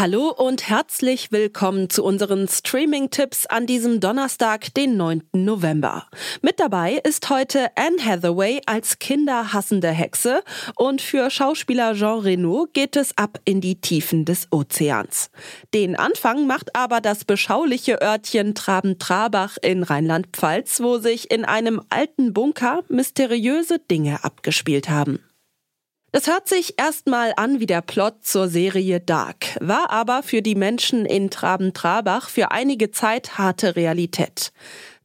Hallo und herzlich willkommen zu unseren Streaming-Tipps an diesem Donnerstag, den 9. November. Mit dabei ist heute Anne Hathaway als kinderhassende Hexe und für Schauspieler Jean Reno geht es ab in die Tiefen des Ozeans. Den Anfang macht aber das beschauliche Örtchen Traben-Trabach in Rheinland-Pfalz, wo sich in einem alten Bunker mysteriöse Dinge abgespielt haben. Das hört sich erstmal an wie der Plot zur Serie Dark, war aber für die Menschen in Traben-Trabach für einige Zeit harte Realität.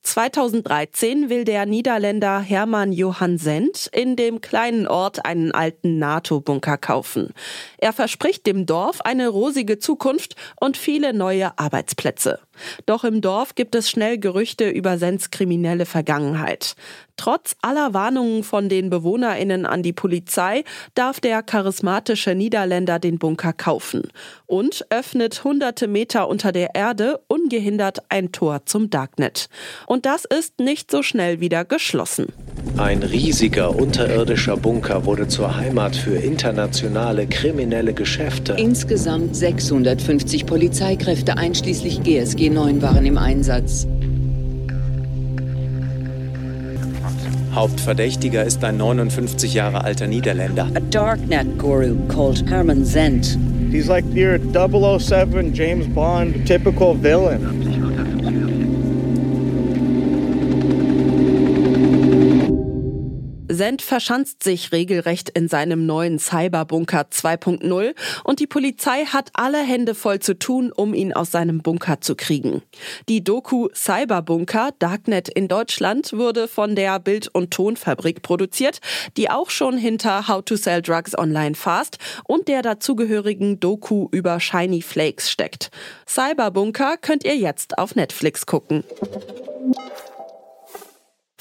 2013 will der Niederländer Hermann Johann Send in dem kleinen Ort einen alten NATO-Bunker kaufen. Er verspricht dem Dorf eine rosige Zukunft und viele neue Arbeitsplätze. Doch im Dorf gibt es schnell Gerüchte über Sens kriminelle Vergangenheit. Trotz aller Warnungen von den BewohnerInnen an die Polizei darf der charismatische Niederländer den Bunker kaufen und öffnet hunderte Meter unter der Erde ungehindert ein Tor zum Darknet. Und das ist nicht so schnell wieder geschlossen. Ein riesiger unterirdischer Bunker wurde zur Heimat für internationale kriminelle Geschäfte. Insgesamt 650 Polizeikräfte einschließlich GSG 9 waren im Einsatz. Hauptverdächtiger ist ein 59 Jahre alter Niederländer. A darknet guru called Herman Zent. He's like your 007 James Bond typical villain. Send verschanzt sich regelrecht in seinem neuen Cyberbunker 2.0 und die Polizei hat alle Hände voll zu tun, um ihn aus seinem Bunker zu kriegen. Die Doku Cyberbunker Darknet in Deutschland wurde von der Bild- und Tonfabrik produziert, die auch schon hinter How to Sell Drugs Online Fast und der dazugehörigen Doku über Shiny Flakes steckt. Cyberbunker könnt ihr jetzt auf Netflix gucken.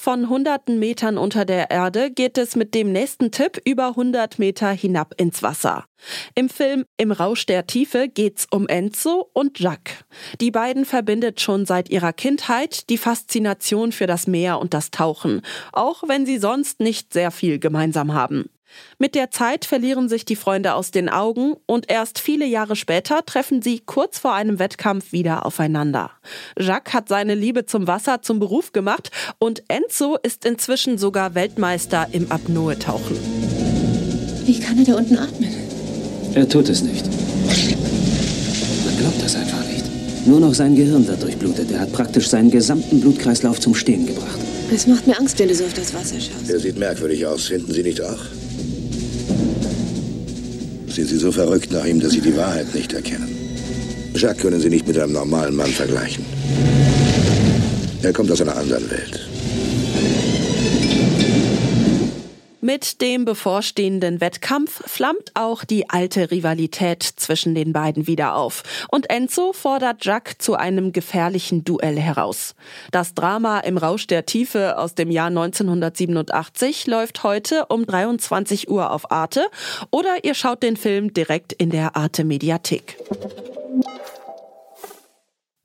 Von hunderten Metern unter der Erde geht es mit dem nächsten Tipp über 100 Meter hinab ins Wasser. Im Film Im Rausch der Tiefe geht's um Enzo und Jacques. Die beiden verbindet schon seit ihrer Kindheit die Faszination für das Meer und das Tauchen, auch wenn sie sonst nicht sehr viel gemeinsam haben. Mit der Zeit verlieren sich die Freunde aus den Augen und erst viele Jahre später treffen sie kurz vor einem Wettkampf wieder aufeinander. Jacques hat seine Liebe zum Wasser zum Beruf gemacht und Enzo ist inzwischen sogar Weltmeister im Apnoe-Tauchen. Wie kann er da unten atmen? Er tut es nicht. Man glaubt das einfach nicht. Nur noch sein Gehirn wird durchblutet. Er hat praktisch seinen gesamten Blutkreislauf zum Stehen gebracht. Es macht mir Angst, wenn du so auf das Wasser schaust. Er sieht merkwürdig aus, finden Sie nicht auch? Sind Sie so verrückt nach ihm, dass Sie die Wahrheit nicht erkennen? Jacques können Sie nicht mit einem normalen Mann vergleichen. Er kommt aus einer anderen Welt. Mit dem bevorstehenden Wettkampf flammt auch die alte Rivalität zwischen den beiden wieder auf. Und Enzo fordert Jacques zu einem gefährlichen Duell heraus. Das Drama im Rausch der Tiefe aus dem Jahr 1987 läuft heute um 23 Uhr auf Arte oder ihr schaut den Film direkt in der Arte Mediathek.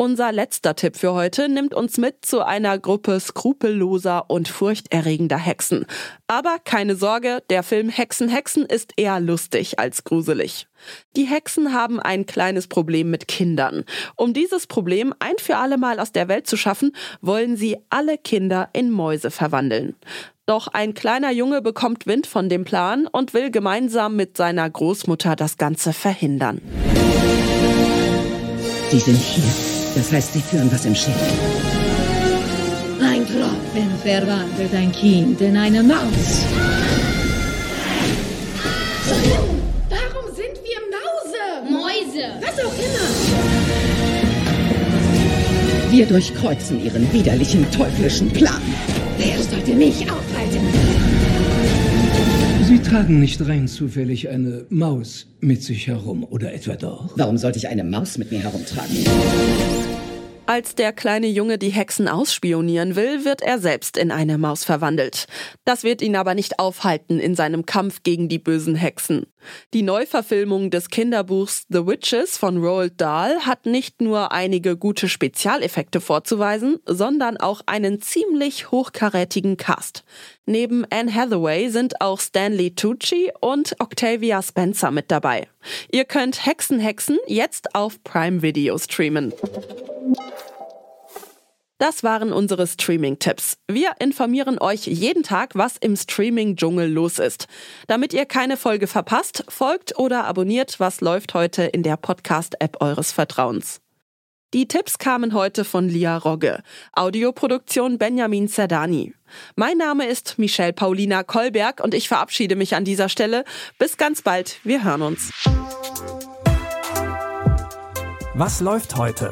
Unser letzter Tipp für heute nimmt uns mit zu einer Gruppe skrupelloser und furchterregender Hexen. Aber keine Sorge, der Film Hexen Hexen ist eher lustig als gruselig. Die Hexen haben ein kleines Problem mit Kindern. Um dieses Problem ein für alle Mal aus der Welt zu schaffen, wollen sie alle Kinder in Mäuse verwandeln. Doch ein kleiner Junge bekommt Wind von dem Plan und will gemeinsam mit seiner Großmutter das Ganze verhindern. Sie sind hier. Das heißt, sie führen was im Schiff. Ein Tropfen verwandelt ein Kind in eine Maus. Warum sind wir Mause? Mäuse. Was auch immer. Wir durchkreuzen ihren widerlichen, teuflischen Plan. Wer sollte mich aufhalten? Sie tragen nicht rein zufällig eine Maus mit sich herum, oder etwa doch? Warum sollte ich eine Maus mit mir herumtragen? Als der kleine Junge die Hexen ausspionieren will, wird er selbst in eine Maus verwandelt. Das wird ihn aber nicht aufhalten in seinem Kampf gegen die bösen Hexen. Die Neuverfilmung des Kinderbuchs The Witches von Roald Dahl hat nicht nur einige gute Spezialeffekte vorzuweisen, sondern auch einen ziemlich hochkarätigen Cast. Neben Anne Hathaway sind auch Stanley Tucci und Octavia Spencer mit dabei. Ihr könnt Hexen Hexen jetzt auf Prime Video streamen. Das waren unsere Streaming-Tipps. Wir informieren euch jeden Tag, was im Streaming-Dschungel los ist. Damit ihr keine Folge verpasst, folgt oder abonniert, was läuft heute in der Podcast-App eures Vertrauens. Die Tipps kamen heute von Lia Rogge. Audioproduktion Benjamin Zerdani. Mein Name ist Michelle Paulina Kolberg und ich verabschiede mich an dieser Stelle. Bis ganz bald. Wir hören uns. Was läuft heute?